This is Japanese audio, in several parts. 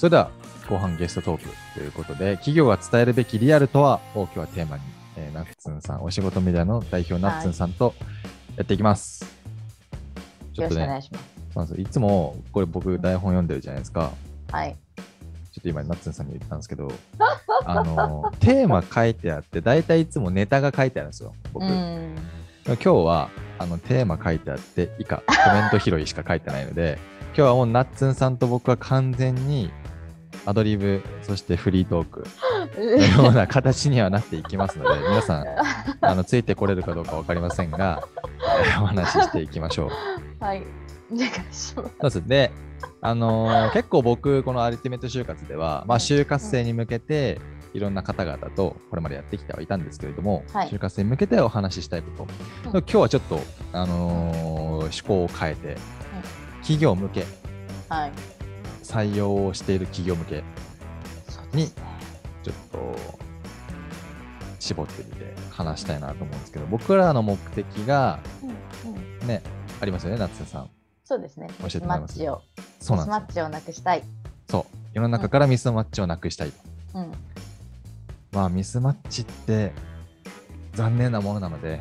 それでは後半ゲストトークということで、企業が伝えるべきリアルとはを今日はテーマに、えーナッツンさん、お仕事メディアの代表ナッツンさんとやっていきます。ちょよろしくおっとね、願いします。いつもこれ僕台本読んでるじゃないですか。はい。ちょっと今ナッツンさんに言ったんですけど、あのテーマ書いてあって、大体いつもネタが書いてあるんですよ、僕。うん。今日はあのテーマ書いてあって以下コメント拾いしか書いてないので今日はもうナッツンさんと僕は完全にアドリブそしてフリートーク。のような形にはなっていきますので 皆さんあのついてこれるかどうか分かりませんがえー お話ししていきましょう。はい。お願いします。であのー結構僕このアルティメット就活では、まあ、就活生に向けていろんな方々とこれまでやってきてはいたんですけれども、はい。就活生に向けてお話ししたいこと、うん。今日はちょっと、あのー趣向を変えて、企業向け。はい。採用をしている企業向けに。ちょっと絞ってみて話したいなと思うんですけど僕らの目的がうんうん。ねありますよね夏瀬さんそうですね。教えてもらいます？ミスマッチを。そうなんですマッチをなくしたい。そう世の中からミスマッチをなくしたいと、うん。まあミスマッチって残念なものなので、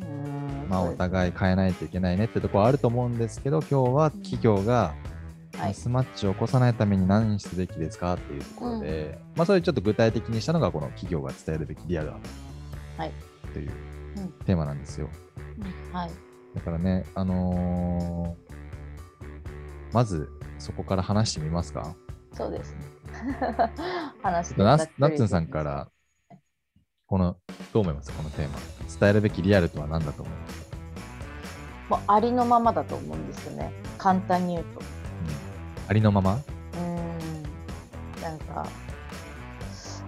うんまあ、お互い変えないといけないねってところはあると思うんですけど今日は企業がはいミスマッチを起こさないために何すべきですかっていうところで、まあそれちょっと具体的にしたのがこの企業が伝えるべきリアルだはい。といううんテーマなんですよ。うんはい。だからね、あのーまずそこから話してみますか。そうですね。話してナッツンさんか。ら、この、どう思います？このテーマ。伝えるべきリアルとは何だと思います？もうありのままだと思うんですよね。簡単に言うと。うんありのまま？うん。なんか。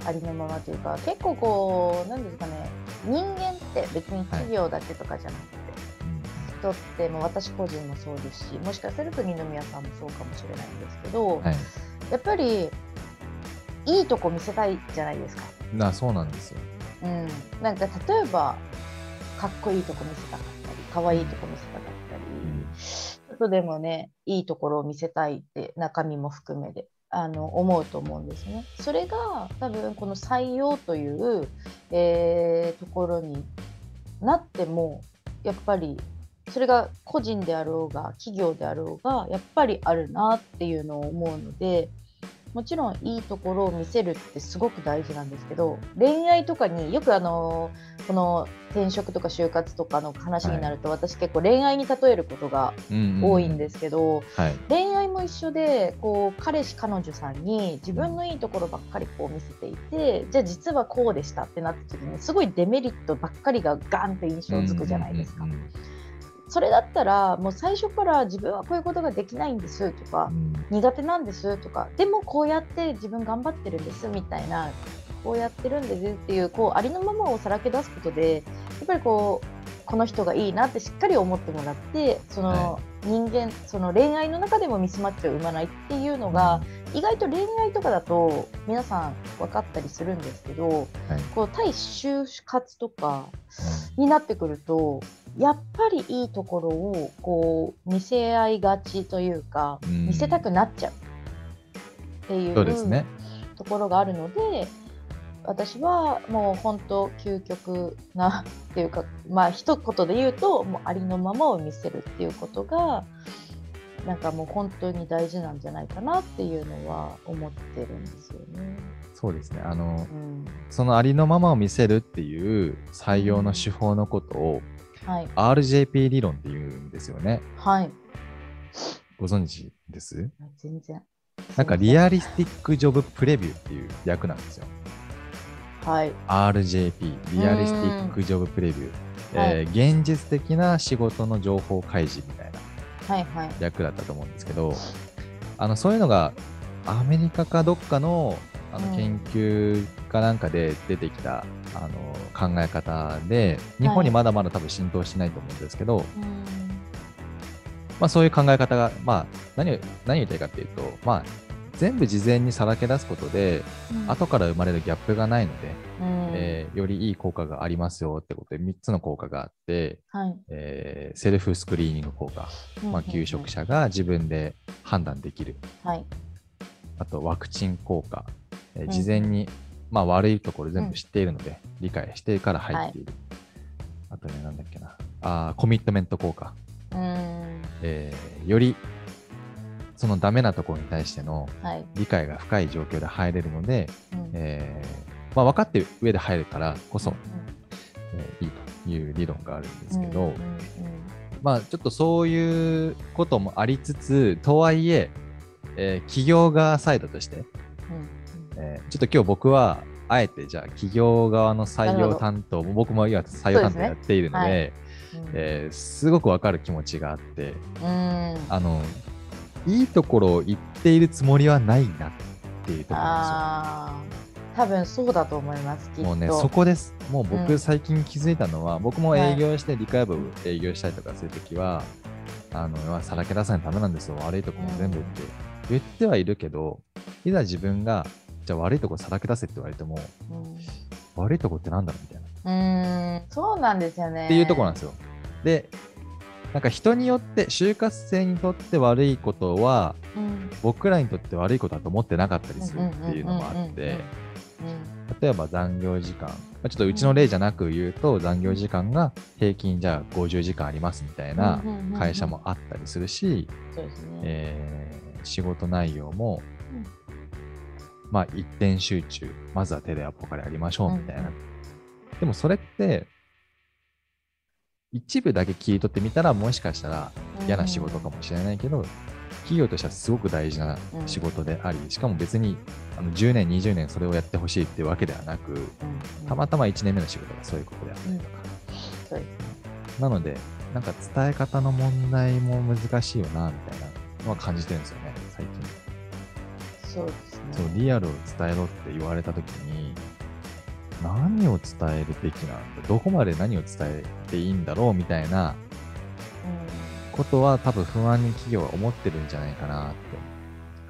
ありのままというか、結構こう、なんですかね。人間って別に企業だけとかじゃなくて。人ってもう私個人もそうですしもしかすると二宮さんもそうかもしれないんですけど、うんはい。やっぱりいいとこ見せたいじゃないですか。なそうなんですよ。うん、なんか例えばかっこいいとこ見せたかったり可愛いとこ見せたかったり、とでもねいいところを見せたいって中身も含めであの思うと思うんですね。それが多分この採用という、えーところになってもやっぱりそれが個人であろうが企業であろうがやっぱりあるなっていうのを思うのでもちろんいいところを見せるってすごく大事なんですけど恋愛とかによくあのこの転職とか就活とかの話になると、私結構恋愛に例えることがうんうん多いんですけど、はい。恋愛も一緒でこう彼氏彼女さんに自分のいいところばっかりこう見せていてじゃあ実はこうでしたってなった時にすごいデメリットばっかりがガンって印象つくじゃないですか。うんうんそれだったらもう最初から自分はこういうことができないんですとかうん。苦手なんですとかでもこうやって自分頑張ってるんですみたいなこうやってるんですっていうこうありのままをさらけ出すことでやっぱりこうこの人がいいなってしっかり思ってもらってそのは人間その恋愛の中でもミスマッチを生まないっていうのが、意外と恋愛とかだと皆さん分かったりするんですけどはい。こう対就活とかになってくるとやっぱりいいところをこう見せ合いがちというか、うん見せたくなっちゃうっていうそうですね。ところがあるので私はもう本当究極なっていうかまあ一言で言うともうありのままを見せるっていうことがなんかもう本当に大事なんじゃないかなっていうのは思ってるんですよね。そうですね。あの、うん、そのありのままを見せるっていう採用の手法のことをはい RJP 理論っていうんですよね。はいご存知です？全然。なんかリアリスティックジョブプレビューっていう略なんですよ。はい。RJP、リアリスティックジョブプレビュー。えー現実的な仕事の情報開示みたいなはいはい。略だったと思うんですけど、あのそういうのがアメリカかどっかのあのうん研究かなんかで出てきた、あの考え方で、日本にまだまだ多分浸透しないと思うんですけど、うんまあ、そういう考え方が、まあ、何を何を言いたいかっていうと、まあ、全部事前にさらけ出すことで、後から生まれるギャップがないので、うんえーよりいい効果がありますよってことで、3つの効果があって、はい。えーセルフスクリーニング効果、まあ、求職者が自分で判断できる。はい。あとワクチン効果、えーうん事前に、まあ、悪いところ全部知っているので、理解してから入っている。あとね、なんだっけな。あーコミットメント効果。うん。えーよりそのダメなところに対してのはい。理解が深い状況で入れるので、うん。えーまあ、分かってる上で入るからこそ、うんえーいいという理論があるんですけど、うんうん。まあちょっとそういうこともありつつとはいええー企業側サイドとして、うんえーちょっと今日僕はあえてじゃあ企業側の採用担当僕も今採用担当やっているのでうんえーすごく分かる気持ちがあってうん。あのいいところを言っているつもりはないなっていうところあー。多分そうだと思います。もうね、そこです。もうう僕ん。最近気づいたのは、僕も営業して理解部営業したりとかするときは、あの、まあさらけ出さないとダメなんですよ。悪いところも全部って。言ってはいるけど、いざ自分が、じゃあ悪いところさらけ出せって言われても、うん悪いとこってなんだろうみたいな。うーん。そうなんですよね。っていうところなんですよ。で、なんか人によって、就活生にとって悪いことは、うん。僕らにとって悪いことだと思ってなかったりするっていうのもあって、例えば残業時間、まあちょっとうちの例じゃなく言うと、残業時間が平均じゃあ50時間ありますみたいな会社もあったりするし、そうえー仕事内容もうん、まあ一点集中、まずはテレアポからやりましょうみたいな。うんでもそれって、一部だけ切り取ってみたら、もしかしたら嫌な仕事かもしれないけど、企業としてはすごく大事な仕事であり、しかも別にあの10年、20年それをやってほしいっていうわけではなく、うん。たまたま1年目の仕事がそういうことであったりとか。そうね。なので、なんか伝え方の問題も難しいよな、みたいなのは感じてるんですよね、最近。そうリアルを伝えろって言われたときに、何を伝えるべきなんだ？どこまで何を伝えていいんだろうみたいなことは多分不安に企業は思ってるんじゃないかなって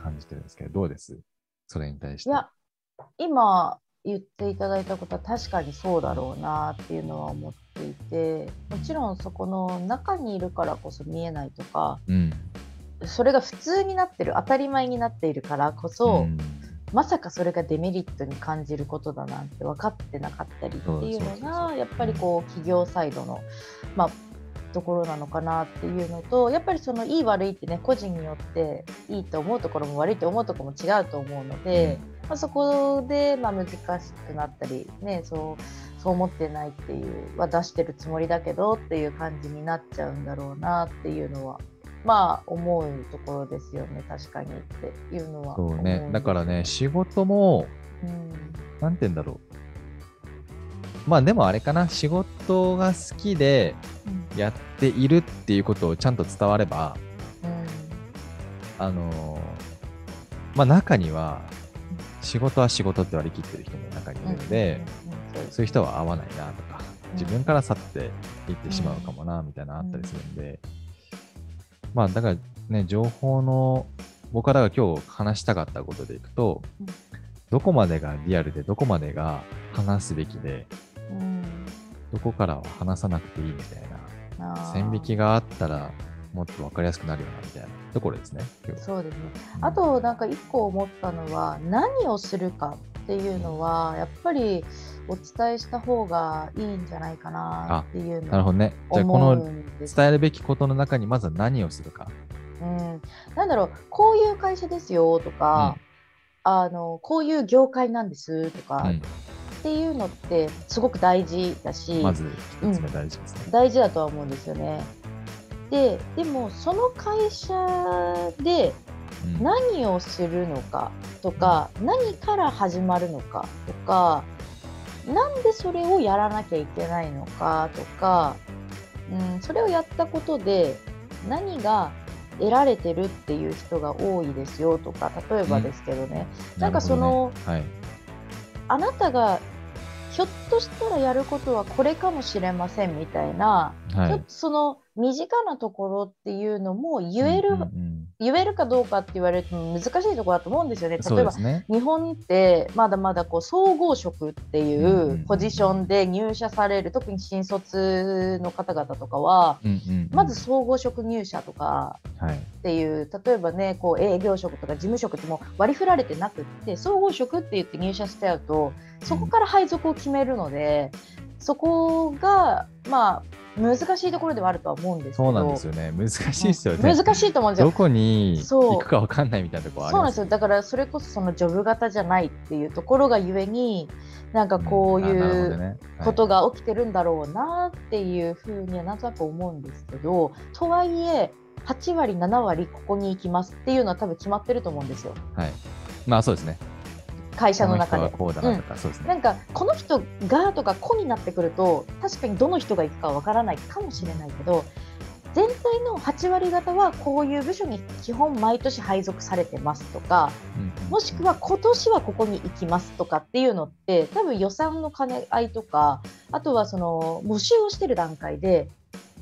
感じてるんですけど、どうです？それに対して。いや今言っていただいたことは確かにそうだろうなっていうのは思っていてもちろんそこの中にいるからこそ見えないとかうん。それが普通になってる当たり前になっているからこそ、ん。まさかそれがデメリットに感じることだなんて分かってなかったりっていうのがやっぱりこう企業サイドの、まあ、ところなのかなっていうのとやっぱりそのいい悪いってね個人によっていいと思うところも悪いと思うところも違うと思うので、まあ、そこでまあ難しくなったりねそうそう思ってないっていうは出してるつもりだけどっていう感じになっちゃうんだろうなっていうのはまあ思うところですよね確かにっていうのは。そうね。だからね、仕事も、うん。なんて言うんだろう。まあでもあれかな、仕事が好きでうん。やっているっていうことをちゃんと伝われば、うん。あのーまあ中には、仕事は仕事って割り切ってる人も中にいるので、そうですそういう人は合わないなとか、うん自分から去っていってしまうかもな、みたいなのあったりするんで、まあだからね、情報の、僕はだから今日話したかったことでいくと、うん。どこまでがリアルでどこまでが話すべきで、うん。どこからは話さなくていいみたいな、線引きがあったらもっと分かりやすくなるよな、みたいなところですね。そうですね。うん。あとなんか一個思ったのは何をするかっていうのはやっぱりお伝えした方がいいんじゃないかなっていうのをなるほどね。じゃあこの伝えるべきことの中にまずは何をするか。うん、なんだろうこういう会社ですよとか、あのこういう業界なんですとか、うんっていうのってすごく大事だし、まず一つ目大事ですね。大事だとは思うんですよね。ででもその会社でうん何をするのかとか、何から始まるのかとかなんでそれをやらなきゃいけないのかとか、うん、それをやったことで何が得られてるっていう人が多いですよとか例えばですけどね、なんかそのなるほどね。あなたがひょっとしたらやることはこれかもしれませんみたいな、はい。はいちょっとその身近なところっていうのも言える、うんうん言えるかどうかって言われると難しいところだと思うんですよね。例えばね。日本ってまだまだこう総合職っていうんうんうポジションで入社される、特に新卒の方々とかはうんうんうんまず総合職入社とかはい。っていう例えばねこう営業職とか事務職ってもう割り振られてなくって総合職って言って入社しちゃうとそこから配属を決めるので、そこがまあ難しいところではあるとは思うんですけど。そうなんですよね。難しいですよね。難しいと思うんですよ。どこにそう行くかわかんないみたいなところありますそうなんですよ。だからそれこそそのジョブ型じゃないっていうところがゆえになんかこういうことが起きてるんだろうなっていうふうにはなんとなく思うんですけどとはいえ8割7割ここに行きますっていうのは多分決まってると思うんですよ。はい。まあそうですね。会社の中で。なとか、そうですね。なんかこの人がとか子になってくると確かにどの人が行くかわからないかもしれないけど全体の8割方はこういう部署に基本毎年配属されてますとかもしくは今年はここに行きますとかっていうのって多分予算の兼ね合いとかあとはその募集をしてる段階で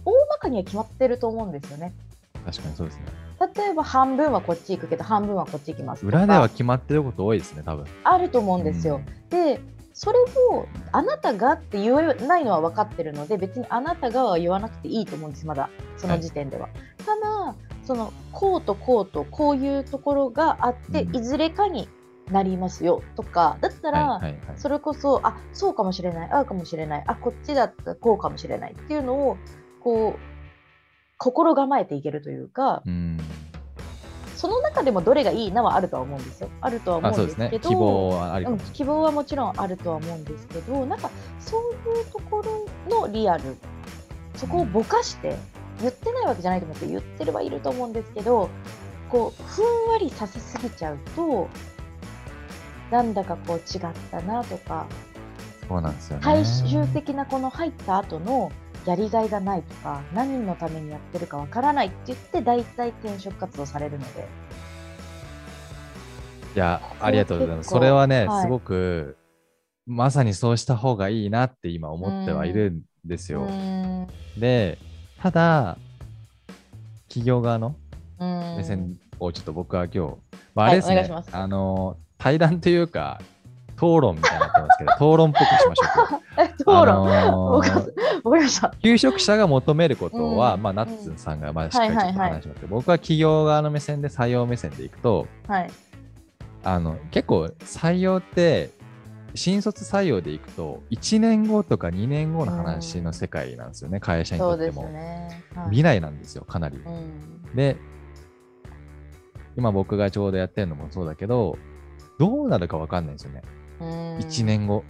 大まかには決まってると思うんですよね。確かにそうですね。例えば半分はこっち行くけど半分はこっち行きます裏では決まってること多いですね、多分。あると思うんですよ。でそれをあなたがって言えないのは分かってるので別にあなたがは言わなくていいと思うんですまだその時点では。ただそのこうとこうとこういうところがあって、うんいずれかになりますよとかだったら、はいはいはい。それこそあそうかもしれないああかもしれないあこっちだったらこうかもしれないっていうのをこう心構えていけるというかうん。その中でもどれがいいなはあるとは思うんですよ。あるとは思うんですけど希望はありかうん、希望はもちろんあるとは思うんですけどなんかそういうところのリアルそこをぼかして言ってないわけじゃないと思って言ってればいると思うんですけどこうふんわりさせすぎちゃうとなんだかこう違ったなとかそうなんですよね。最終的なこの入った後のやりがいがないとか何のためにやってるかわからないって言って大体転職活動されるので。いや、ありがとうございます。それはね、はい。すごく、まさにそうした方がいいなって今思ってはいるんですよ。で、ただ、企業側の目線をちょっと僕は今日、まあ、あはいれですね、あの、対談というか、討論みたいになってますけど、討論っぽくしましょうか。え討あ論、のわかわかりました。求職者が求めることは、うんまあ、ナッツンさんがまあしっかりちょっと話しますけど、僕は企業側の目線で採用目線でいくと、はい。あの結構採用って新卒採用でいくと1年後とか2年後の話の世界なんですよね、会社にとっても、ね。はい未来なんですよかなり、うん。で今僕がちょうどやってるのもそうだけどどうなるか分かんないんですよね、うん1。年後。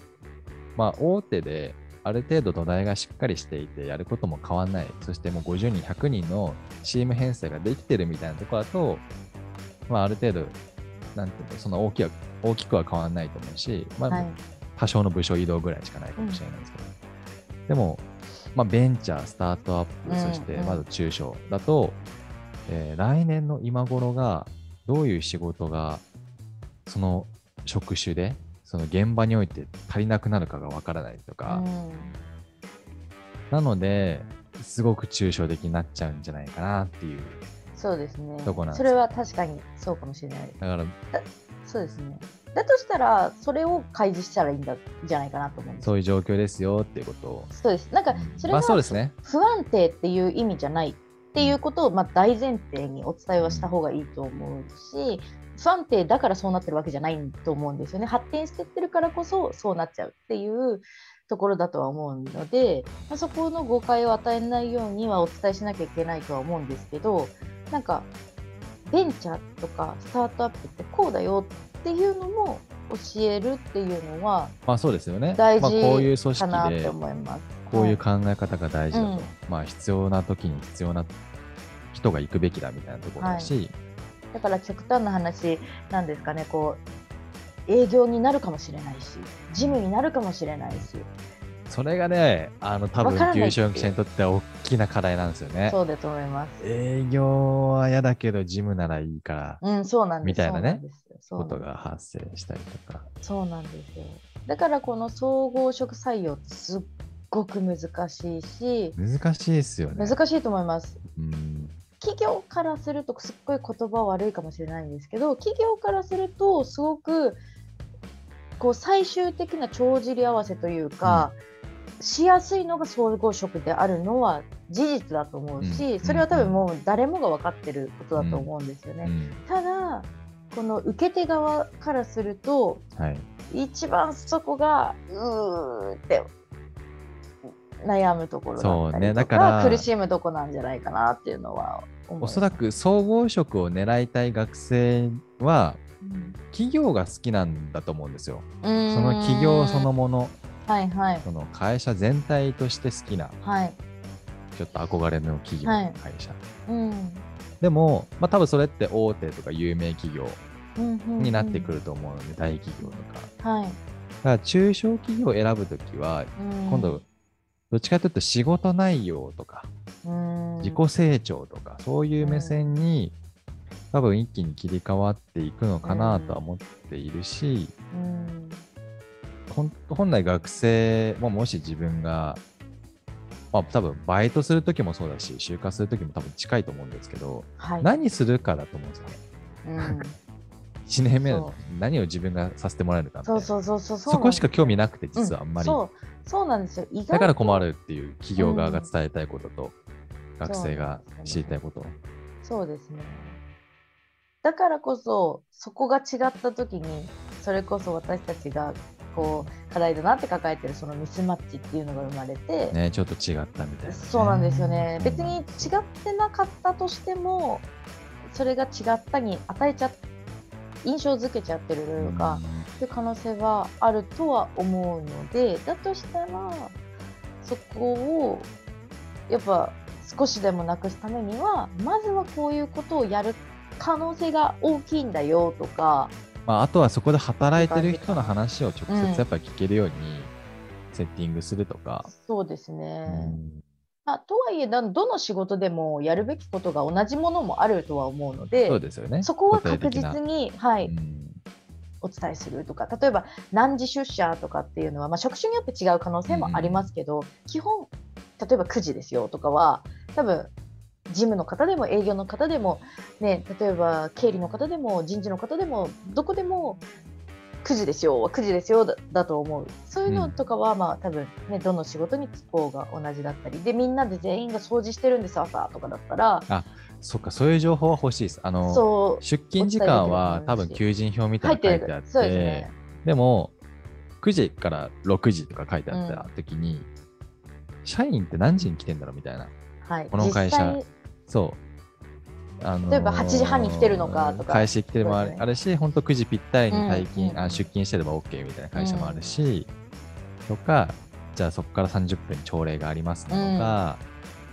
まあ大手である程度土台がしっかりしていてやることも変わんない。そしてもう50人100人のチーム編成ができてるみたいなところだとまあある程度なんていうのその大きは大きくは変わんないと思うし、まあはい。多少の部署移動ぐらいしかないかもしれないですけど、でも、まあ、ベンチャー、スタートアップ、うんそしてうんまず中小だと、えー来年の今頃がどういう仕事がその職種でその現場において足りなくなるかがわからないとか、うん。なのですごく抽象的になっちゃうんじゃないかなっていう。そうですね。とこなんです。それは確かにそうかもしれない。だからそうですね。だとしたら、それを開示したらいいんだじゃないかなと思う。そういう状況ですよっていうことを。そうです。なんか、それまがあそうですね。不安定っていう意味じゃないっていうことを、まあ、大前提にお伝えはした方がいいと思うし、不安定だからそうなってるわけじゃないと思うんですよね。発展してってるからこそそうなっちゃうっていうところだとは思うので、まあ、そこの誤解を与えないようにはお伝えしなきゃいけないとは思うんですけど、なんかベンチャーとかスタートアップってこうだよっていうのも教えるっていうのはまあそうですよね。大まあ、こういう事組織でかなって思い。ます。こういうは考え方が大事だと、うん。まあ必要な時に必要な人が行くべきだみたいなところだし、だから極端な話なんですかねこう営業になるかもしれないし事務になるかもしれないし、それがね、あの多分わからない求職者にとっては大きな課題なんですよね。そうだと思います。営業は嫌だけど、事務ならいいから、うん、そうなんですみたいなねなことが発生したりとか。そうなんですよ。だからこの総合職採用すっごく難しいし、難しいですよね。難しいと思います。うん。企企業からするとすっごい言葉悪いかもしれないんですけど企業からするとすごくこう最終的な帳尻合わせというか、うん、しやすいのが総合職であるのは事実だと思うし、うん、それは多分もう誰もが分かってることだと思うんですよね。うん、ただこの受け手側からすると、はい、一番そこがうーって悩むところだったりとか,、ね、苦しむとこなんじゃないかなっていうのはおそらく総合職を狙いたい学生は、企業が好きなんだと思うんですよ。その企業そのもの、はいはい、その会社全体として好きな、はい、ちょっと憧れの企業、はい、会社。うん。でも、まあ、多分それって大手とか有名企業になってくると思うので、大企業とか。はい、だから中小企業を選ぶときは、今度、どっちかというと仕事内容とか、自己成長とか、そういう目線に、多分一気に切り替わっていくのかなとは思っているし、本来学生ももし自分がまあ、多分バイトするときもそうだし、就活するときも多分近いと思うんですけど、はい、何するかだと思うんですよね。うん、1年目何を自分がさせてもらえるかそうそうそうそうそこしか興味なくて実はあんまり、うん、そう。そうなんですよ。だから困るっていう企業側が伝えたいことと、学生が知りたいこと、そうですね。だからこそそこが違った時にそれこそ私たちがこう課題だなって抱えてるそのミスマッチっていうのが生まれて、ね、ちょっと違ったみたいな、ね、そうなんですよね。別に違ってなかったとしてもそれが違ったに与えちゃ印象づけちゃってるとか、っていう可能性はあるとは思うのでだとしたらそこをやっぱ少しでもなくすためにはまずはこういうことをやる可能性が大きいんだよとかまあ、あとはそこで働いてる人の話を直接やっぱり聞けるようにセッティングするとか。うん、そうですね。うんあとはいえどの仕事でもやるべきことが同じものもあるとは思うのでそうですよ、ね、そこは確実に、はい、うん、お伝えするとか例えば何時出社とかっていうのは、まあ、職種によって違う可能性もありますけど、うん、基本例えば9時ですよとかは多分事務の方でも営業の方でも、ね、例えば経理の方でも人事の方でもどこでも9時ですよ9時ですよだと思う。そういうのとかは、まあ多分ねどの仕事に就こうが同じだったり。でみんなで全員が掃除してるんです朝とかだったら。あそっかそういう情報は欲しいです。あの出勤時間は多分求人票みたいな書いてあってで、ね,、でも9時から6時とか書いてあった時に、うん、社員って何時に来てんだろうみたいな、はい、この会社。そう。あのー、例えば8時半に来てるのかとか。開始来てるもある,、あるし、本当9時ぴったりに退勤、うん。あ出勤してれば OK みたいな会社もあるし、うん、とか、じゃあそこから30分に朝礼がありますなのか、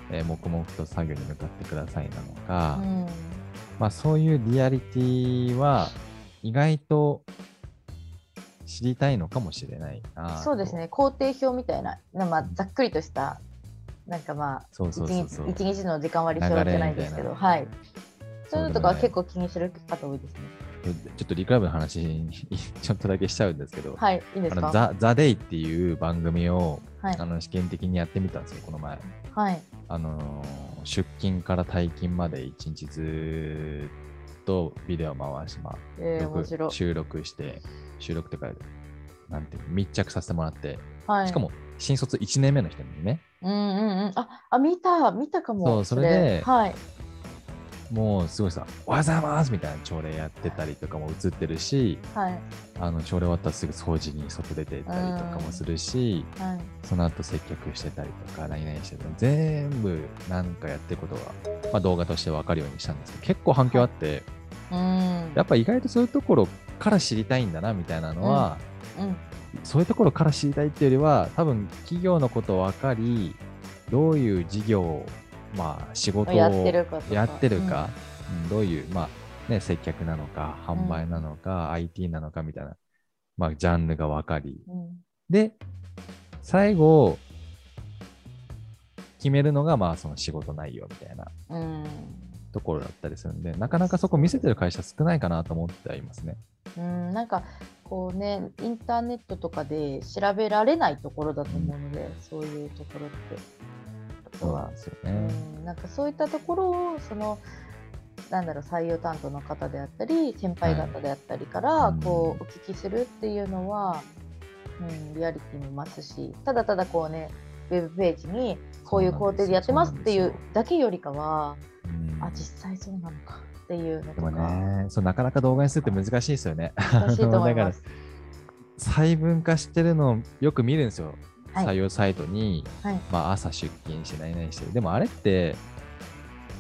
うん、えー、黙々と作業に向かってくださいなのか、うん、まあそういうリアリティは意外と知りたいのかもしれないな。そうですね、工程表みたいな、まあ、ざっくりとしたなんかまあ一日の時間割り表じゃないですけどはい。そういうのとかは結構気にする方多いですね。ちょっとリクラブの話ちょっとだけしちゃうんですけど、はい、いいですか？ザ・ザ・デイっていう番組を、はい、あの試験的にやってみたんですよ、この前。はい。あの出勤から退勤まで一日ずっとビデオ回し、まあ、えー、収録して、収録とか、なんていう密着させてもらって、はい、しかも新卒1年目の人にね。うんうんうん。あ、あ見た、見たかも。そう、それで、はい。もうすごいさ、おはようございますみたいな朝礼やってたりとかも映ってるし、はい、あの朝礼終わったらすぐ掃除に外出てたりとかもするし、はい、その後接客してたりとか、何々してた全部なんかやってることが、まあ、動画として分かるようにしたんですけど、結構反響あって、はい、やっぱ意外とそういうところから知りたいんだなみたいなのは、うん、うんそういうところから知りたいっていうよりは、多分企業のことを分かり、どういう事業、まあ、仕事をやってるかやってるか、うん、どういう、まあね、接客なのか、販売なのか、うん、IT なのかみたいな、まあ、ジャンルが分かり、うん、で、最後、決めるのが、まあ、その仕事内容みたいなところだったりするんで、なかなかそこ見せてる会社少ないかなと思ってはいますね。うん。なんかこうねインターネットとかで調べられないところだと思うので、うん、そういうところって。そううね。んなんかそういったところをそのなんだろう採用担当の方であったり先輩方であったりからうん。こうお聞きするっていうのは、うん、リアリティも増すしただただこうねウェブページにこういう工程でやってますっていうだけよりかはうん。あ実際そうなのかっていうのでもとかね、そうなかなか動画にするって難しいですよね。難しいと思い だからます。細分化してるのをよく見るんですよ。はい採用サイトに、はいまあ、朝出勤して何々してる。でもあれって、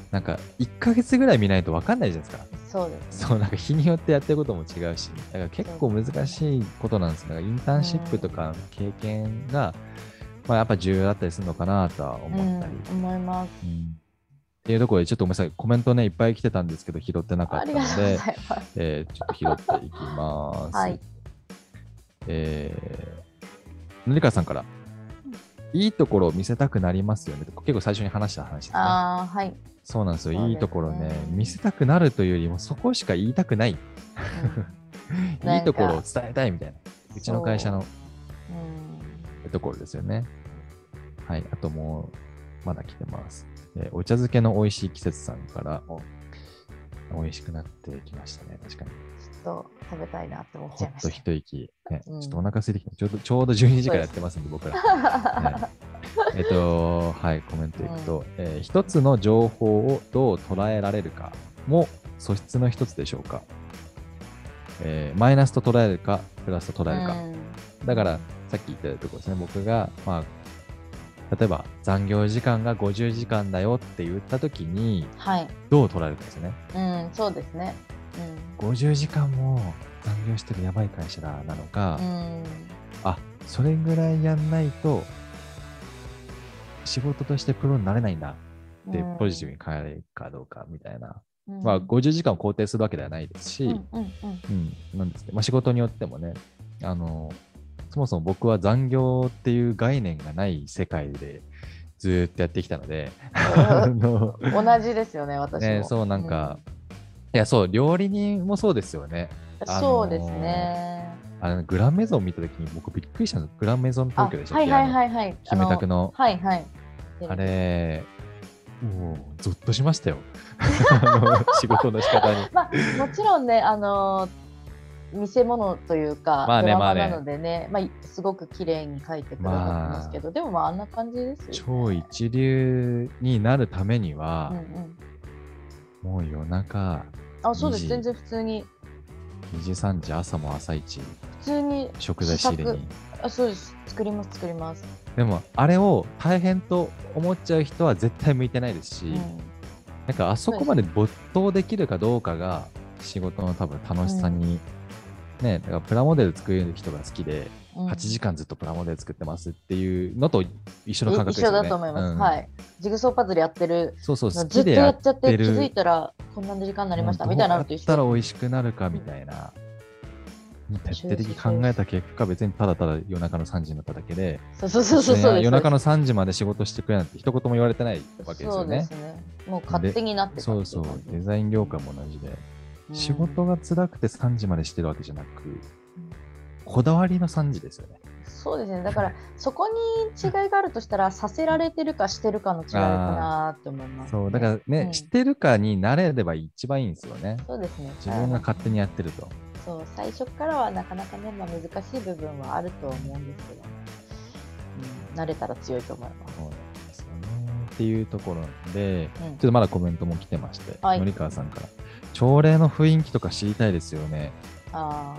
なんか1ヶ月ぐらい見ないと分かんないじゃないですか。そうです、ね。そう、なんか日によってやってることも違うし、だから結構難しいことなんですよ。だからインターンシップとか経験が、まあ、やっぱ重要だったりするのかなとは思ったり。うん、思います。うんっていうところで、ちょっとごめんなさい、コメントね、いっぱい来てたんですけど、拾ってなかったので。えーちょっと拾っていきます。はい。えー、のりかさんから、いいところを見せたくなりますよね。結構最初に話した話ですね。ああ、はい。そうなんですよ。いいところね、見せたくなるというよりも、そこしか言いたくない。うん いいところを伝えたいみたいな。うちの会社のうんところですよね。はい。あともう、まだ来てます。えーお茶漬けの美味しい季節さんから、お美味しくなってきましたね。確かに。ちょっと食べたいなって思っちほっとゃいまし一息、ねうんちょっとお腹空いてきた。ちょうどちょうど12時からやってますんで、僕ら。た。えっと、はい、コメントいくと、えー一つの情報をどう捉えられるかも素質の一つでしょうか。えーマイナスと捉えるか、プラスと捉えるか。だから、さっき言ったところですね、僕が、まあ、例えば残業時間が50時間だよって言ったときに、はい。どう捉えるかですよね。うん、そうですね。50時間も残業してるやばい会社だなのか、うん。あそれぐらいやんないと、仕事としてプロになれないんだってうんポジティブに変えられるかどうかみたいな。うんまあ、50時間を肯定するわけではないですし、うんうんうんうん、なんですけど、まあ、仕事によってもね、あの、そもそも僕は残業っていう概念がない世界でずーっとやってきたので、同じですよね、私も。ね、そうなんか、いや、そう、料理人もそうですよね。そうですね。あのグランメゾン見たときに僕びっくりしたんです。グランメゾンあ東京でしたっけ？はいはいはいはい。キムタクのあはいはい。あれ、もう、ゾッとしましたよ。あの 仕事の仕方に。まあ、もちろんね、あの見せ物というか、まあねドラマまあね。なのでね、まあ、すごく綺麗に描いてくれたと思いますけど、でもまああんな感じですよ、ね。超一流になるためにうんはう、ん、もう夜中あそうです、2時。全然普通に、2時3時朝も朝一。普通に、食材仕入れに。あそうです、作ります、作ります。でもあれを大変と思っちゃう人は絶対向いてないですし、うん。なんかあそこまで没頭できるかどうかが仕事の多分楽しさに、ねだからプラモデル作れる人が好きで、うん8時間ずっとプラモデル作ってますっていうのと一緒の感覚です一緒よね。だと思います、うんはい。ジグソーパズルやってるそうそう、好のずっときでやっやっちゃって。気づいたらこんな時間になりましたみたいなどうやっのと一緒たら美味しくなるかみたいな。徹底的に考えた結果、別にただただ夜中の3時になっただけで、そうそうそうそう夜中の3時まで仕事してくれなんて一言も言われてないわけですよねそうです。ねもう勝手になってたそうそうデザイン業界も同じで、うん仕事が辛くて3時までしてるわけじゃなく、こだわりの3時ですよね。そうですね。だから そこに違いがあるとしたらさせられてるかしてるかの違いかなって思います、そう、だからね、うん。してるかになれれば一番いいんですよね。そうですね。自分が勝手にやってると。そう。最初からはなかなかね、まあ、難しい部分はあるとは思うんですけど、うん、慣れたら強いと思います。そうですよね。っていうところで、うん。ちょっとまだコメントも来てまして、はい。森川さんから、朝礼の雰囲気とか知りたいですよね。あ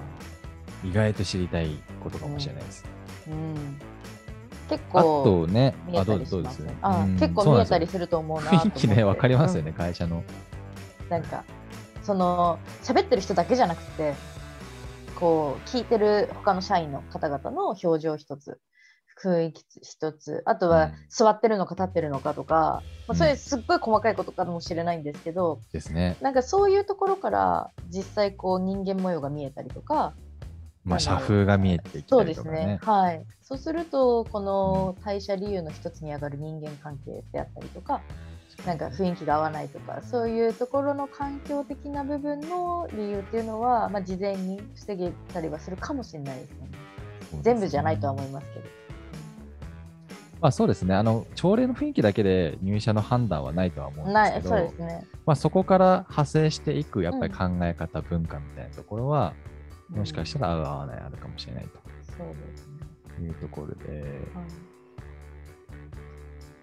意外と知りたいことかもしれないです。ーうん、結あ構とね、あ、どたりしますうぞどうですねあうん結構見えたりすると思うな雰囲気ね、わかりますよね、うん会社の。なんかその喋ってる人だけじゃなくてこう聞いてる他の社員の方々の表情一つ雰囲気一つ。あとはうん。座ってるのか立ってるのかとか、まあ、うん。それすっごい細かいことかもしれないんですけど、ですね。なんかそういうところから実際こう人間模様が見えたりとかまあ、社風が見えてきそたうですね。りとかね。はい。そうするとこの退社理由の一つに上がる人間関係であったりとかなんか雰囲気が合わないとかそういうところの環境的な部分の理由っていうのは、まあ、事前に防げたりはするかもしれないですね。そうですね。全部じゃないとは思いますけど、まあそうですね、あの朝礼の雰囲気だけで入社の判断はないとは思うんですけど、そうですね。まあ、そこから派生していくやっぱり考え方、文化みたいなところは、もしかしたら合う合わないあるかもしれないそうですね。というところで、はい。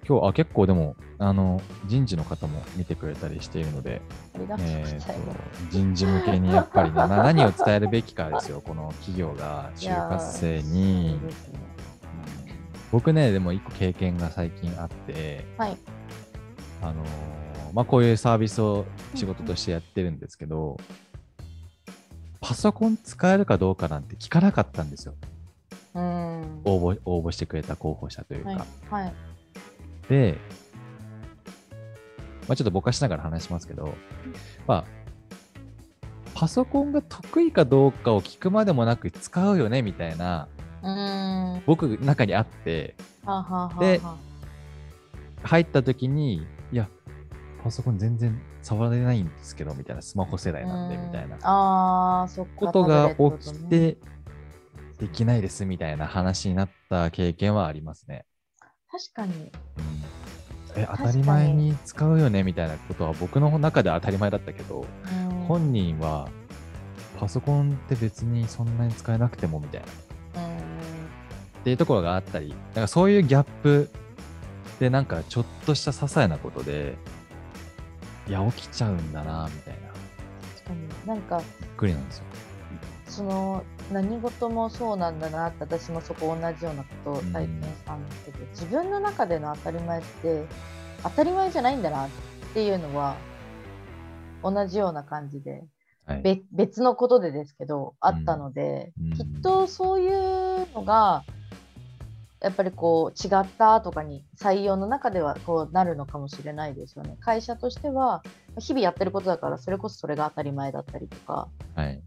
今日あ結構でもあの人事の方も見てくれたりしているので、え。ーと人事向けにやっぱりな な何を伝えるべきかですよ、この企業が就活生に僕ね、でも一個経験が最近あって、はい。あのーまあ、こういうサービスを仕事としてやってるんですけど、パソコン使えるかどうかなんて聞かなかったんですよ。うん。応募応募してくれた候補者というか。はい。はい。で、まあ、ちょっとぼかしながら話しますけど、まあ、パソコンが得意かどうかを聞くまでもなく使うよねみたいな。僕の中にあって、はあはあはあでは入った時に、いや、パソコン全然触れないんですけど、みたいな、スマホ世あ代なんで、みたいなああ、そ。ことが起き。て、できないですみたいな話になった経験はありますね。確かに。うんえ、当たり前に使うよねみたいなことは僕の中では当たり前だったけど、うん本人はパソコンって別にそんなに使えなくてもみたいなうんっていうところがあったり、なんかそういうギャップでなんかちょっとした些細なことで、いや、起きちゃうんだなみたいな、確かに。なんか、びっくりなんですよ。その何事もそうなんだなって私もそこ同じようなことを体験したんですけど、自分の中での当たり前って当たり前じゃないんだなっていうのは同じような感じではい。べ別のことでですけどあったので、うんきっとそういうのがやっぱりこう違ったとかに採用の中ではこうなるのかもしれないですよね。会社としては日々やってることだからそれこそそれが当たり前だったりとかはい。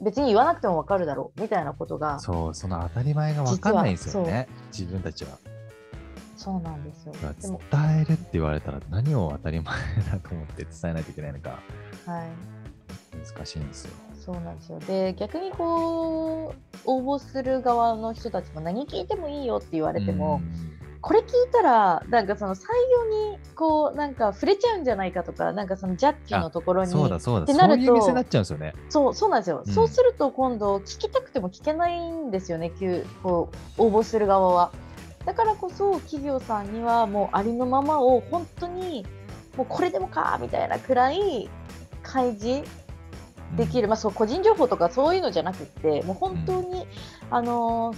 別に言わなくても分かるだろうみたいなことがそう、その当たり前が分かんないんですよね、自分たちは。そうなんですよ。伝えるって言われたら何を当たり前だと思って伝えないといけないのかはい、難しいんですよ。そうなんですよ。で逆にこう応募する側の人たちも何聞いてもいいよって言われても、うん。これ聞いたらなんかその採用にこうなんか触れちゃうんじゃないかとかなんかそのジャッジのところにそうだそうだ、ってなるとそういう店になっちゃうんですよね。そうそうなんですよ、うん。そうすると今度聞きたくても聞けないんですよね急こう応募する側は。だからこそ企業さんにはもうありのままを本当にもうこれでもかみたいなくらい開示できる、まあ、そう個人情報とかそういうのじゃなくってもう本当に、あの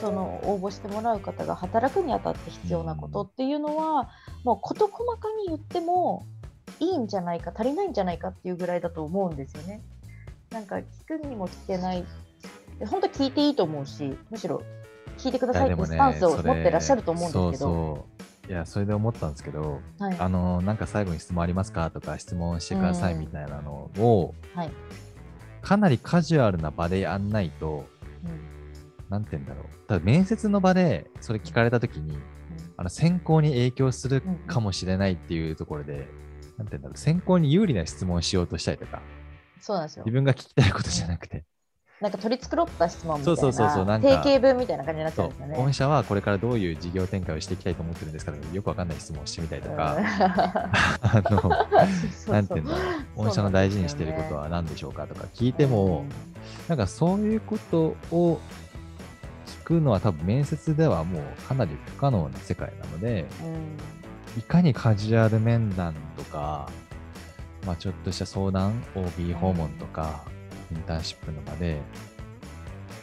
その応募してもらう方が働くにあたって必要なことっていうのは、もう事細かに言ってもいいんじゃないか足りないんじゃないかっていうぐらいだと思うんですよね。なんか聞くにも聞けない。で本当は聞いていいと思うしむしろ聞いてくださいってスタンスを持ってらっしゃると思うんですけど。いやそれで思ったんですけどはい。あのなんか最後に質問ありますかとか質問してくださいうんみたいなのを、はい。かなりカジュアルな場でやんないとうん。なんて言うんだろう。ただ面接の場でそれ聞かれた時にあの選考に影響するかもしれないっていうところで、なんて言うんだろう。選考に有利な質問をしようとしたりとかそうなんですよ。自。分が聞きたいことじゃなくて、なんか取り繕った質問みたいなそうそうそうなんか。定型文みたいな感じになっちゃそううんですよね。御社はこれからどういう事業展開をしていきたいと思ってるんですかとかよくわかんない質問をしてみたりとか、あのうん なんて言うんだろう御社の大事にしていることは何でしょうかとか聞いても、なんかそういうことを聞くのは多分面接ではもうかなり不可能な世界なので、うん。うんいかにカジュアル面談とか、まあ、ちょっとした相談、OB 訪問とか、インターンシップの場で、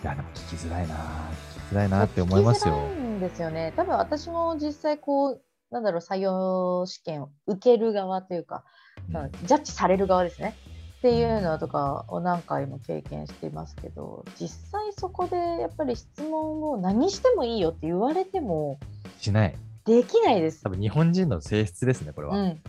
いや、でも聞きづらいな、聞きづらいなって思いますよ聞きづ。らいんですよね。多分私も実際こうなんだろう採用試験を受ける側というか、うんジャッジされる側ですね。っていうのとかを何回も経験していますけど実際そこでやっぱり質問を何してもいいよって言われてもしない。できないです多。分日本人の性質ですね、これは。うん、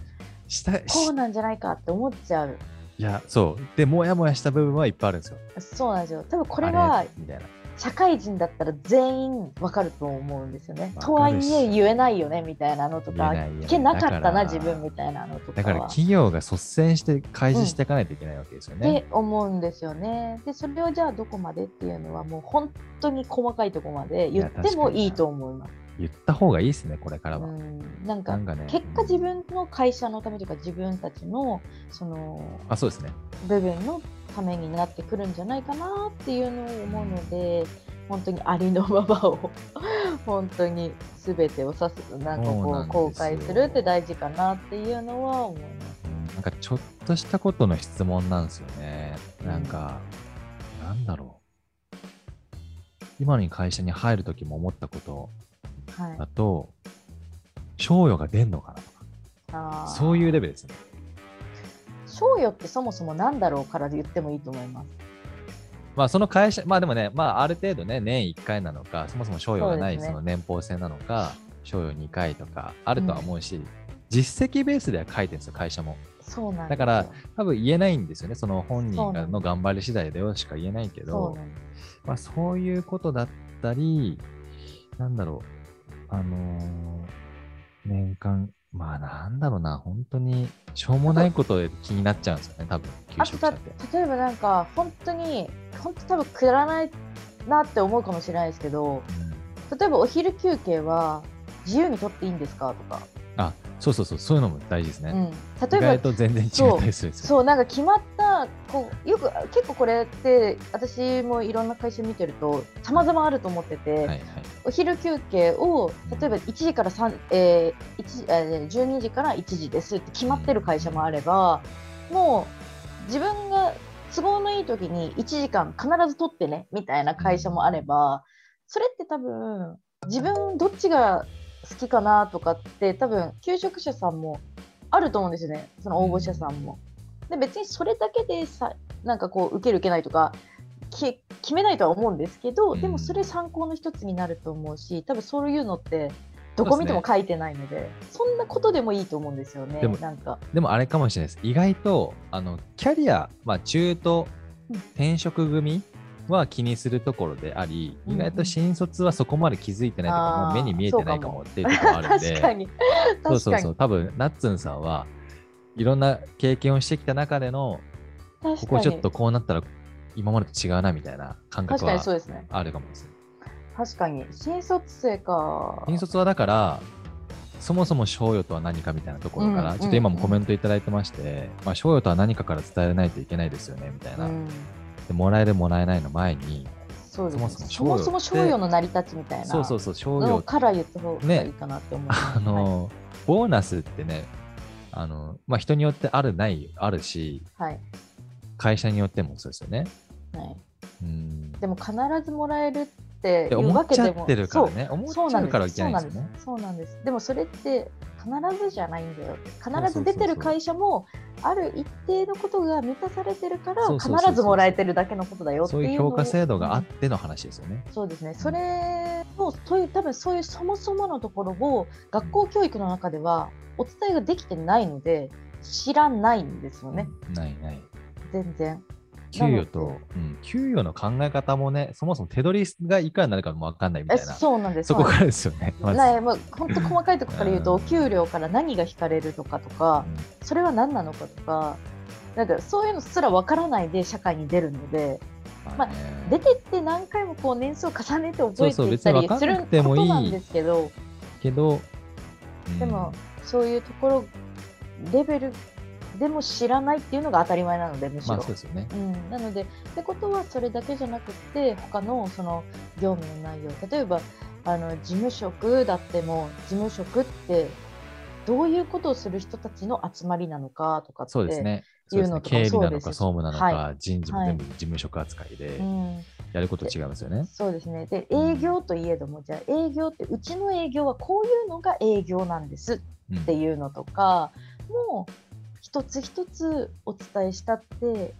したこしうなんじゃないかって思っちゃう。いや、そう。で、もやもやした部分はいっぱいあるんですよ。そうなんですよ。多分これあはみたいな。社会人だったら全員わかると思うんですよね。わとはいえ言えないよねみたいなのとか聞けなかったな自分みたいなのとかだからは。企業が率先して開示していかないといけないわけですよっねて。思うんですよね。でそれをじゃあどこまでっていうのはもう本当に細かいところまで言ってもいいと思います。言った方がいいですね、これからは。うん、なんかね結果自分の会社のためというか自分たちのそのあ、そうですね。部分のためになってくるんじゃないかなっていうのを思うので本当にありのままを 本当に全てをさすなんかこう公開するって大事かなっていうのは思います。なんかちょっとしたことの質問なんですよね。なんか、なんだろう。今の会社に入るときも思ったことはい。だと、賞与が出んのかなとか、そういうレベルですね。賞与ってそもそも何だろうから言ってもいいと思います。まあその会社、まあでもね、まあある程度ね、年1回なのか、そもそも賞与がないその年俸制なのか、賞与2回とかあるとは思うし、実績ベースでは書いてるんですよ、会社も。そうなんだから多分言えないんですよね、その本人がの頑張り次第だよしか言えないけそうど、まあそういうことだったり、なんだろう、あのー年間、まあなんだろうな、本当にしょうもないことで気になっちゃうんですよね、多分求あとた職者って。例えばなんか本当に本当多分くだらないなって思うかもしれないですけど例えばお昼休憩は自由に取っていいんですか？とか、あ、そうそうそう、そういうのも大事ですね。うん、意例えば外と全然違ったりする。そうなんか決まったこうよく結構これって私もいろんな会社見てると様々あると思ってて、はいはい。お昼休憩を例えば1時から3、えー1えー12時から1時ですって決まってる会社もあればもう自分が都合のいい時に1時間必ず取ってねみたいな会社もあればそれって多分自分どっちが好きかなとかって多分求職者さんもあると思うんですよね。その応募者さんも。で別にそれだけでさなんかこう受ける受けないとかき決めないとは思うんですけど、うん。でもそれ参考の一つになると思うし多分そういうのってどこ見ても書いてないのでそんなことでもいいと思うんですよね。でもなんか。でもあれかもしれないです。意外と、あの、キャリア、まあ中途うん。転職組は気にするところであり、うん意外と新卒はそこまで気づいてないとか、もう目に見えてないかもっていうところあるんで、確かに。そうそうそう、多分ナッツンさんはいろんな経験をしてきた中での、ここちょっとこうなったら今までと違うなみたいな感覚はあるかもです。確かに。新卒生か。新卒はだから、そもそも賞与とは何かみたいなところから、うん。ちょっと今もコメントいただいてまして、まあ、賞与とは何かから伝えないといけないですよねみたいな、うんでもらえるもらえないの前に、そうですね。そもそもそもそも賞与の成り立ちみたいなそうそうそう、賞の与、から言った方がいいかなって思います、あの、ボーナスってね、あの、まあ、人によってあるない、あるし、はい、会社によってもそうですよね。はいはい、うん。でも必ずもらえるっていうで思っわけでもちゃってるからね、思っちゃうからいけないんですよね。そうなんです。でもそれって必ずじゃないんだよ。そうそうそう必ず出てる会社もある一定のことが満たされてるからそうそうそうそう必ずもらえてるだけのことだよってそういう評価制度があっうんての話ですよね。そうですね。それをという多分そういうそもそものところを学校教育の中ではお伝えができてないので知らないんですよね。ないない。全然。給与とうん、給与の考え方もね、そもそも手取りがいくらになるかもわかんないみたえいな。そうなんです。そこからですよね。まずね、もう本当細かいところから言うと、うんお給料から何が引かれるとかとか、それは何なのかとか、なんかそういうのすらわからないで社会に出るので、うんまあね出てって何回もこう年数を重ねて覚えていったりするこてもいいとなんですけど、けど、うんでもそういうところレベルでも知らないっていうのが当たり前なのでむしろ。まあそうですよね。うん、なので、ってことはそれだけじゃなくて他のその業務の内容例えばあの事務職だっても事務職ってどういうことをする人たちの集まりなのかとかってそうですね。そうですね。経理なのか総務なのか、は人事もはい。全部事務職扱いでうん、やること違いますよね。そうですね。で営業といえどもじゃあ営業ってうちの営業はこういうのが営業なんですうんっていうのとかもう一つ一つお伝えしたって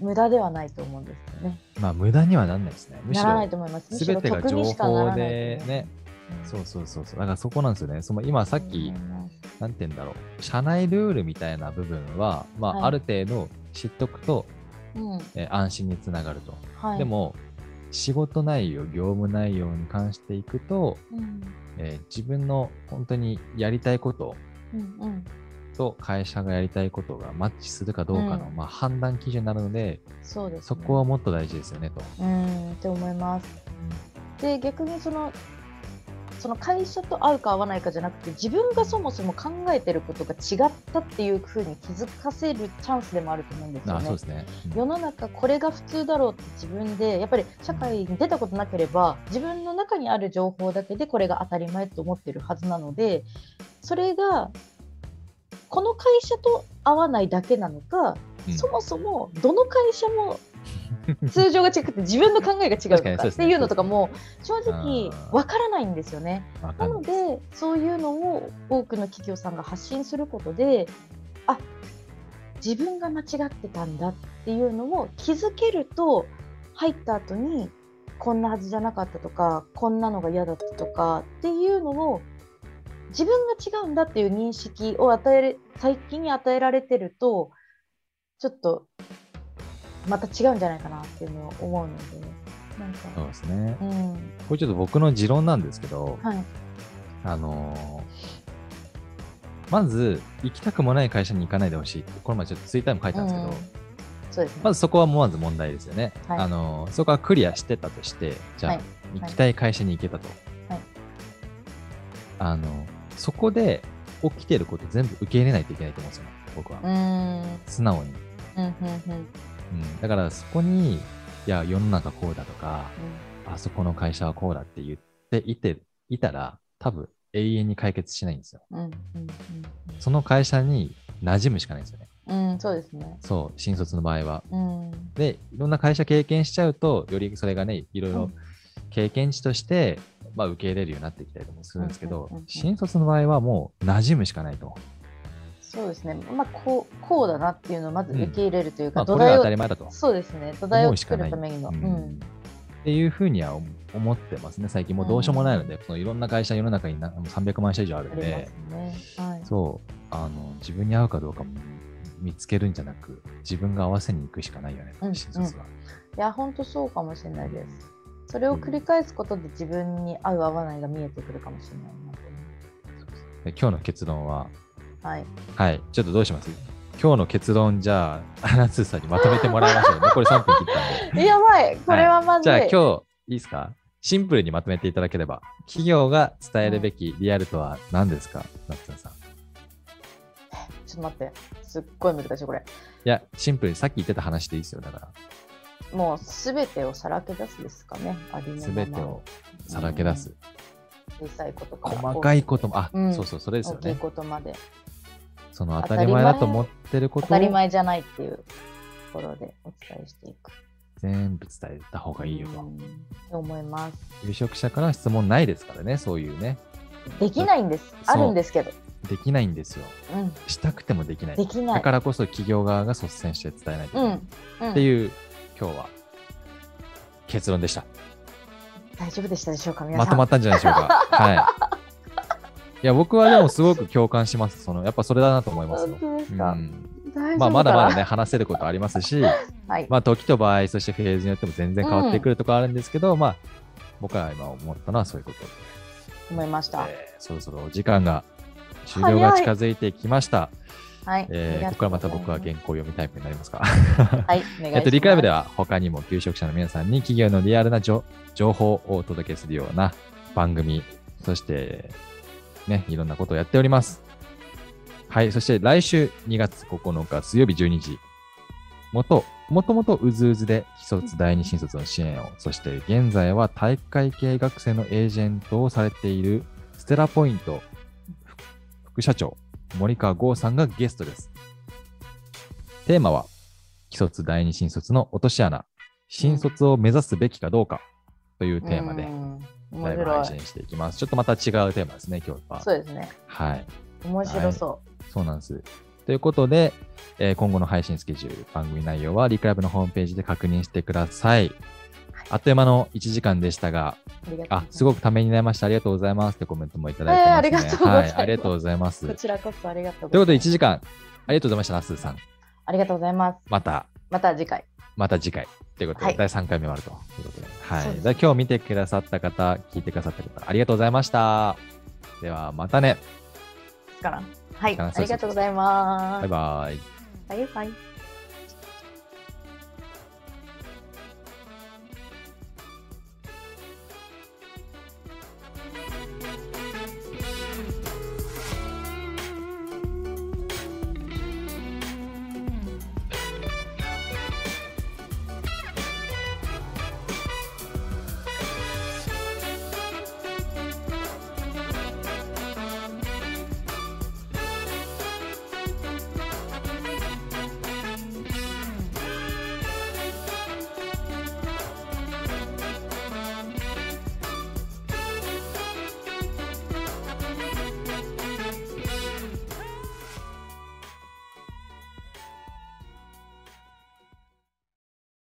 無駄ではないと思うんですよね。まあ無駄にはなんないですね。むしならないろと思います。むしろ全てが情得にしね、うんそうそうそうそう。だからそこなんですよね。その今さっき、なんて言うんだろう、社内ルールみたいな部分は、まあ、はいある程度知っとくと、うんえー安心につながると。はい、でも、仕事内容、業務内容に関していくと、うんえー自分の本当にやりたいことうんうん、と会社がやりたいことがマッチするかどうかの、うんまあ、判断基準になるので、そうです、ね。そこはもっと大事ですよねと。うんって思います。で逆にそのその会社と合うか合わないかじゃなくて自分がそもそも考えてることが違ったっていうふうに気づかせるチャンスでもあると思うんですよね。ね。うん世の中これが普通だろうって自分でやっぱり社会に出たことなければ自分の中にある情報だけでこれが当たり前と思ってるはずなのでそれがこの会社と合わないだけなのか、うん。そもそもどの会社も 通常が違くて自分の考えが違うのかっていうのとかも正直わからないんですよね。なのでそういうのを多くの企業さんが発信することであ自分が間違ってたんだっていうのを気づけると入った後にこんなはずじゃなかったとかこんなのが嫌だったとかっていうのを自分が違うんだっていう認識を与えれ最近に与えられてるとちょっとまた違うんじゃないかなっていうのを思うのでなんか。そうですね。うん。これちょっと僕の持論なんですけど、はい。あのーまず、行きたくもない会社に行かないでほしい。これまでちょっとツイッターにも書いたんですけど、うん。そうですね。まずそこはまず問題ですよね。はい。あのーそこはクリアしてたとして、じゃあ、はい。行きたい会社に行けたと。はい。あの、そこで起きてること全部受け入れないといけないと思うんですよ、僕は。素直に。うんうんうんうん、だからそこに、いや、世の中こうだとか、あそこの会社はこうだって言っていていたら、多分永遠に解決しないんですよ。うんうんその会社に馴染むしかないんですよね。うんうんそうですね。そう、新卒の場合は。うんで、いろんな会社経験しちゃうと、よりそれがね、いろいうろん経験値として、まあ、受け入れるようになってきたりもするんですけどうんうんうんうん、新卒の場合はもう馴染むしかないと。そうですね。まあこうこうだなっていうのをまず受け入れるというか、まあ、これが当土台をたり前だと。そうですね。土台を作思うしかないるためにの。ううんんっていうふうには思思ってますね、最近。もうどうしようもないので、そのいろんな会社、世の中にな300万社以上あるんですね。はい。そう、あの、自分に合うかどうかも見つけるんじゃなく、自分が合わせに行くしかないよね、うん新卒は。いや本当そうかもしれないです。それを繰り返すことで自分に合う合わないが見えてくるかもしれないなとで今日の結論は？はい。はい、ちょっとどうします？今日の結論、じゃあ、アナツーさんにまとめてもらいましょう。残り3分切ったんで。えやばい。これはまずい。じゃあ、今日、いいですか？シンプルにまとめていただければ、企業が伝えるべきリアルとは何ですか、夏田さん。いちょっと待って。すっごい難しいこれ。や、シンプルにさっき言ってた話でいいですよ。だから、もうすべてをさらけ出すですかね。ありのまますべてをさらけ出す。小さいことから細かいことも、あ、うんそうそう、それです大きいよね。ことまでその当たり前だと思ってることを当たり前じゃないっていうところでお伝えしていく。全部伝えた方がいいよと。うんと思います。有職者から質問ないですからね、そういうね。できないんです。あるんですけど。できないんですよ。うん。したくてもできない。できない。だからこそ企業側が率先して伝えないといけない。うん。うんっていう、今日は結論でした。大丈夫でしたでしょうか。まとまったんじゃないでしょうか。はい。いや、僕はでもすごく共感します。そのやっぱそれだなと思いますよ。うん、大丈夫か？なまあ、まだまだね、。話せることありますし、はい。まあ、時と場合、そしてフェーズによっても全然変わってくるところあるんですけど、まあ、僕は今思ったのはそういうことで、思いました。えーそろそろお時間が終了が近づいてきました。はい。えーここからまた僕は原元稿読みタイプになりますか？はい。お願いします。えっと、リクライブでは他にも求職者の皆さんに企業のリアルな情情報をお届けするような番組、そして、ね、いろんなことをやっております。はい、そして来週2月9日水曜日12時、もと、もともとうずうずで既卒第二新卒の支援を、そして現在は体育会系学生のエージェントをされているステラポイント副副社長、森川剛さんがゲストです。テーマは、既卒第二新卒の落とし穴、新卒を目指すべきかどうかというテーマでライブ配。信していきます。ちょっとまた違うテーマですね、今日は。そうですね。はい。面白そそうなんです。ということで、えー今後の配信スケジュール、番組内容はリクライブのホームページで確認してください。あっという間の1時間でしたが、う。あすごくためになりました。ありがとうございますってコメントもいただいてね。えーありがとうございますはい、ありがとうございます。ことちらこそありがとうございます。いうことで、1時間、ありがとうございました、なすーさん。ありがとうございます。また、また次回。また次回。ということで、はい第3回目もあるということで。はい。じゃあ今日見てくださった方、聞いてくださった方、ありがとうございました。では、またね。から。はい。あありがとうございます。バイバイ。バイバイ。